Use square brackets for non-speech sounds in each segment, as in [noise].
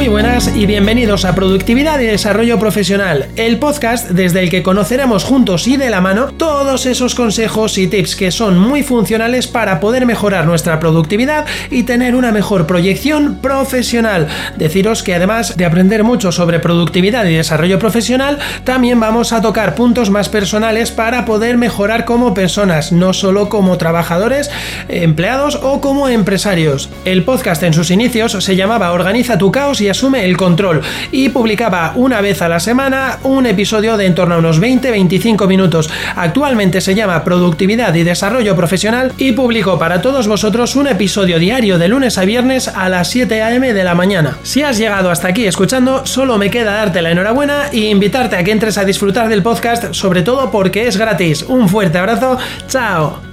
Muy buenas y bienvenidos a Productividad y Desarrollo Profesional, el podcast desde el que conoceremos juntos y de la mano todos esos consejos y tips que son muy funcionales para poder mejorar nuestra productividad y tener una mejor proyección profesional. Deciros que además de aprender mucho sobre productividad y desarrollo profesional, también vamos a tocar puntos más personales para poder mejorar como personas, no solo como trabajadores, empleados o como empresarios. El podcast en sus inicios se llamaba Organiza tu caos y asume el control. Y publicaba una vez a la semana un episodio de en torno a unos 20-25 minutos. Actualmente se llama Productividad y Desarrollo Profesional y publico para todos vosotros un episodio diario de lunes a viernes a las 7 am de la mañana. Si has llegado hasta aquí escuchando, solo me queda darte la enhorabuena e invitarte a que entres a disfrutar del podcast, sobre todo porque es gratis. Un fuerte abrazo, chao.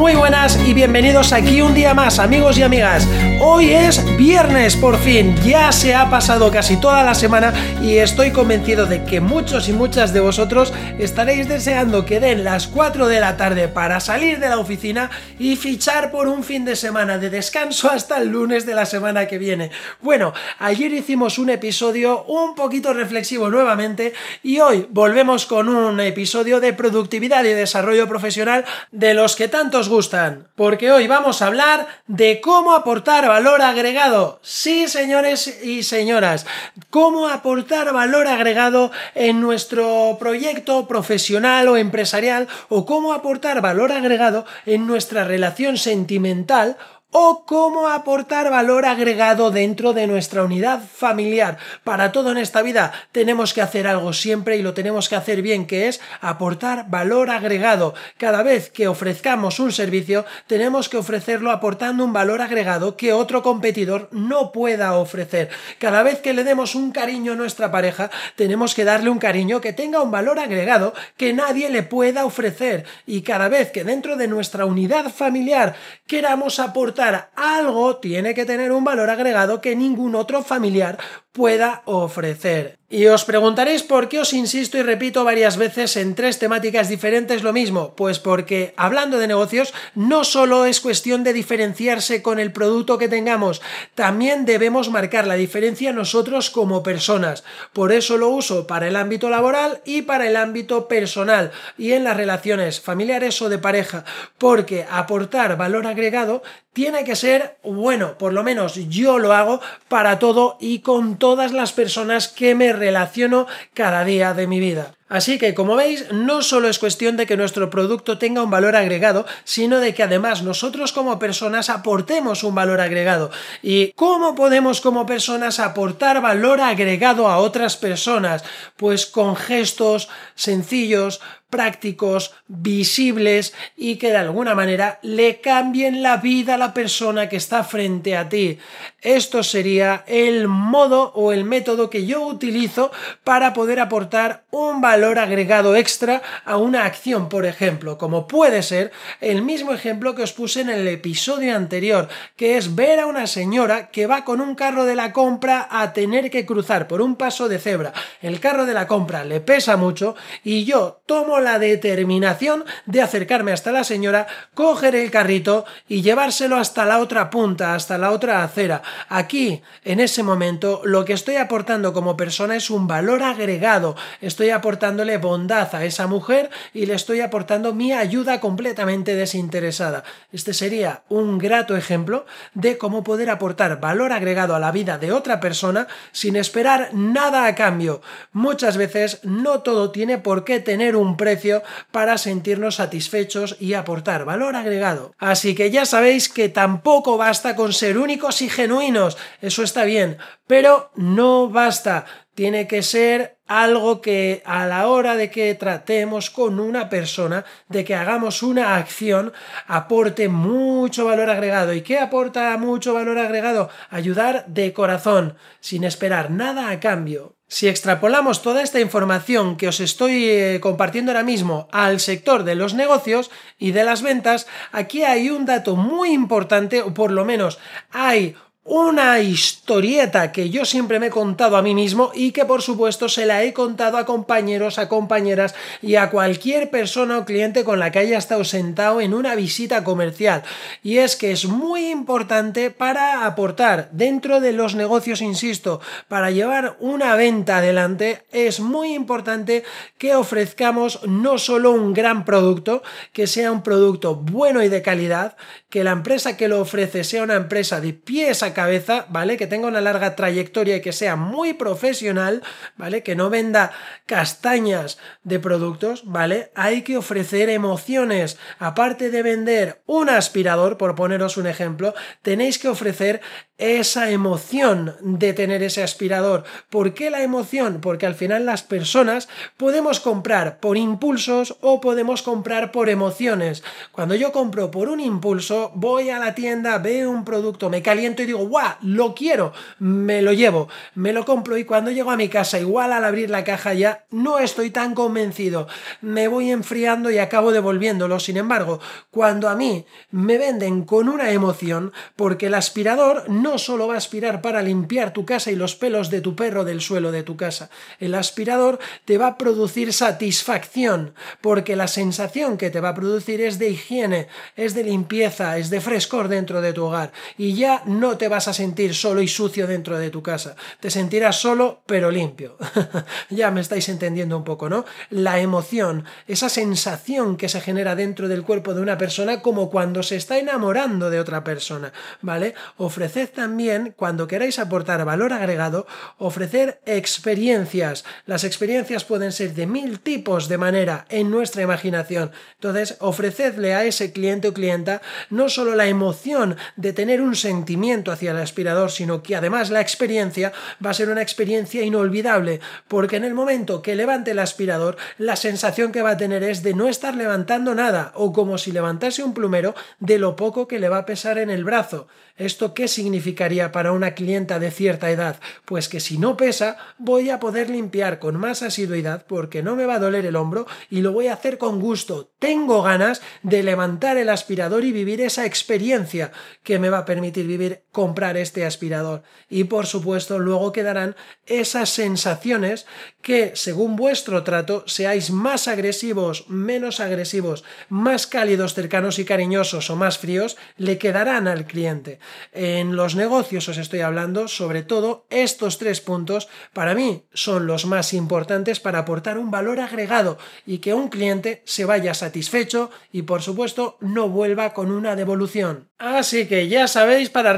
Muy buenas y bienvenidos aquí un día más, amigos y amigas. Hoy es viernes, por fin. Ya se ha pasado casi toda la semana y estoy convencido de que muchos y muchas de vosotros estaréis deseando que den las 4 de la tarde para salir de la oficina y fichar por un fin de semana de descanso hasta el lunes de la semana que viene. Bueno, ayer hicimos un episodio un poquito reflexivo nuevamente y hoy volvemos con un episodio de productividad y desarrollo profesional de los que tantos gustan, porque hoy vamos a hablar de cómo aportar valor agregado. Sí, señores y señoras, cómo aportar valor agregado en nuestro proyecto profesional o empresarial o cómo aportar valor agregado en nuestra relación sentimental o cómo aportar valor agregado dentro de nuestra unidad familiar. Para todo en esta vida tenemos que hacer algo siempre y lo tenemos que hacer bien, que es aportar valor agregado. Cada vez que ofrezcamos un servicio, tenemos que ofrecerlo aportando un valor agregado que otro competidor no pueda ofrecer. Cada vez que le demos un cariño a nuestra pareja, tenemos que darle un cariño que tenga un valor agregado que nadie le pueda ofrecer. Y cada vez que dentro de nuestra unidad familiar queramos aportar algo tiene que tener un valor agregado que ningún otro familiar pueda ofrecer. Y os preguntaréis por qué os insisto y repito varias veces en tres temáticas diferentes lo mismo. Pues porque hablando de negocios no solo es cuestión de diferenciarse con el producto que tengamos, también debemos marcar la diferencia nosotros como personas. Por eso lo uso para el ámbito laboral y para el ámbito personal y en las relaciones familiares o de pareja. Porque aportar valor agregado tiene que ser bueno, por lo menos yo lo hago para todo y con todas las personas que me relaciono cada día de mi vida. Así que, como veis, no solo es cuestión de que nuestro producto tenga un valor agregado, sino de que además nosotros como personas aportemos un valor agregado. ¿Y cómo podemos como personas aportar valor agregado a otras personas? Pues con gestos sencillos, prácticos, visibles y que de alguna manera le cambien la vida a la persona que está frente a ti. Esto sería el modo o el método que yo utilizo para poder aportar un valor agregado extra a una acción, por ejemplo, como puede ser el mismo ejemplo que os puse en el episodio anterior, que es ver a una señora que va con un carro de la compra a tener que cruzar por un paso de cebra. El carro de la compra le pesa mucho y yo tomo la determinación de acercarme hasta la señora, coger el carrito y llevárselo hasta la otra punta, hasta la otra acera. Aquí, en ese momento, lo que estoy aportando como persona es un valor agregado. Estoy aportándole bondad a esa mujer y le estoy aportando mi ayuda completamente desinteresada. Este sería un grato ejemplo de cómo poder aportar valor agregado a la vida de otra persona sin esperar nada a cambio. Muchas veces no todo tiene por qué tener un precio para sentirnos satisfechos y aportar valor agregado. Así que ya sabéis que tampoco basta con ser únicos y genuinos, eso está bien, pero no basta tiene que ser algo que a la hora de que tratemos con una persona, de que hagamos una acción, aporte mucho valor agregado. ¿Y qué aporta mucho valor agregado? Ayudar de corazón, sin esperar nada a cambio. Si extrapolamos toda esta información que os estoy eh, compartiendo ahora mismo al sector de los negocios y de las ventas, aquí hay un dato muy importante, o por lo menos hay una historieta que yo siempre me he contado a mí mismo y que por supuesto se la he contado a compañeros, a compañeras y a cualquier persona o cliente con la que haya estado sentado en una visita comercial. Y es que es muy importante para aportar dentro de los negocios, insisto, para llevar una venta adelante, es muy importante que ofrezcamos no solo un gran producto, que sea un producto bueno y de calidad, que la empresa que lo ofrece sea una empresa de pies a cabeza, ¿vale? Que tenga una larga trayectoria y que sea muy profesional, ¿vale? Que no venda castañas de productos, ¿vale? Hay que ofrecer emociones. Aparte de vender un aspirador, por poneros un ejemplo, tenéis que ofrecer esa emoción de tener ese aspirador. ¿Por qué la emoción? Porque al final las personas podemos comprar por impulsos o podemos comprar por emociones. Cuando yo compro por un impulso, voy a la tienda, veo un producto, me caliento y digo, ¡guau! Lo quiero, me lo llevo, me lo compro y cuando llego a mi casa, igual al abrir la caja ya no estoy tan convencido, me voy enfriando y acabo devolviéndolo. Sin embargo, cuando a mí me venden con una emoción, porque el aspirador no solo va a aspirar para limpiar tu casa y los pelos de tu perro del suelo de tu casa. El aspirador te va a producir satisfacción, porque la sensación que te va a producir es de higiene, es de limpieza, es de frescor dentro de tu hogar. Y ya no te vas a sentir solo y sucio dentro de tu casa. Te sentirás solo pero limpio. [laughs] ya me estáis entendiendo un poco, ¿no? La emoción, esa sensación que se genera dentro del cuerpo de una persona como cuando se está enamorando de otra persona, ¿vale? Ofreced también, cuando queráis aportar valor agregado, ofrecer experiencias. Las experiencias pueden ser de mil tipos de manera en nuestra imaginación. Entonces, ofrecedle a ese cliente o clienta no solo la emoción de tener un sentimiento el aspirador, sino que además la experiencia va a ser una experiencia inolvidable, porque en el momento que levante el aspirador, la sensación que va a tener es de no estar levantando nada, o como si levantase un plumero de lo poco que le va a pesar en el brazo. ¿Esto qué significaría para una clienta de cierta edad? Pues que si no pesa, voy a poder limpiar con más asiduidad porque no me va a doler el hombro y lo voy a hacer con gusto. Tengo ganas de levantar el aspirador y vivir esa experiencia que me va a permitir vivir comprar este aspirador. Y por supuesto, luego quedarán esas sensaciones que, según vuestro trato, seáis más agresivos, menos agresivos, más cálidos, cercanos y cariñosos o más fríos, le quedarán al cliente. En los negocios os estoy hablando, sobre todo, estos tres puntos para mí son los más importantes para aportar un valor agregado y que un cliente se vaya satisfecho y por supuesto no vuelva con una devolución. Así que ya sabéis, para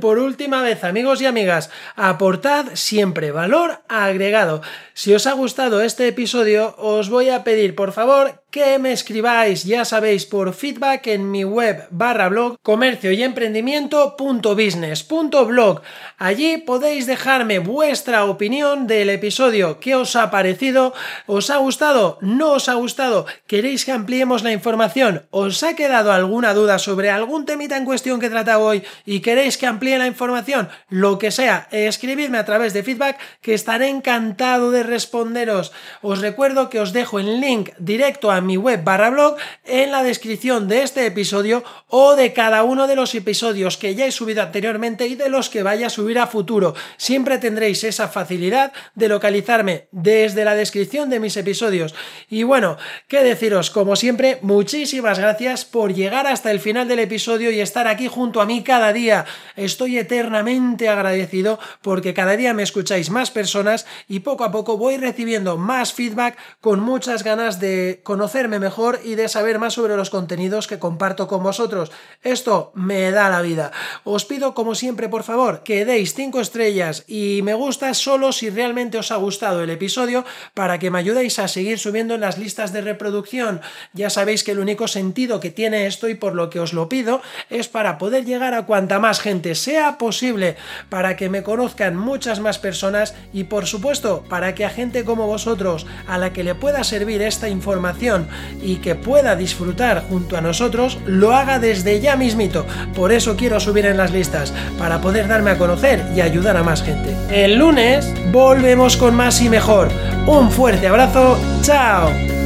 por última vez, amigos y amigas, aportad siempre valor agregado. Si os ha gustado este episodio, os voy a pedir por favor que me escribáis, ya sabéis, por feedback en mi web barra blog comercio y emprendimiento.business.blog. Allí podéis dejarme vuestra opinión del episodio, qué os ha parecido, os ha gustado, no os ha gustado, queréis que ampliemos la información, os ha quedado alguna duda sobre algún temita en cuestión que he tratado hoy y queréis que amplíe la información, lo que sea, escribidme a través de feedback que estaré encantado de responderos. Os recuerdo que os dejo el link directo a mi web barra blog en la descripción de este episodio o de cada uno de los episodios que ya he subido anteriormente y de los que vaya a subir a futuro. Siempre tendréis esa facilidad de localizarme desde la descripción de mis episodios. Y bueno, qué deciros, como siempre, muchísimas gracias por llegar hasta el final del episodio y estar aquí junto a mí cada día. Estoy eternamente agradecido porque cada día me escucháis más personas y poco a poco voy recibiendo más feedback con muchas ganas de conocerme mejor y de saber más sobre los contenidos que comparto con vosotros. Esto me da la vida. Os pido como siempre, por favor, que deis 5 estrellas y me gusta solo si realmente os ha gustado el episodio para que me ayudéis a seguir subiendo en las listas de reproducción. Ya sabéis que el único sentido que tiene esto y por lo que os lo pido es para poder llegar a cuanta más gente sea posible, para que me conozcan muchas más personas y por supuesto para que a gente como vosotros a la que le pueda servir esta información y que pueda disfrutar junto a nosotros lo haga desde ya mismito. Por eso quiero subir en las listas, para poder darme a conocer y ayudar a más gente. El lunes volvemos con más y mejor. Un fuerte abrazo, chao.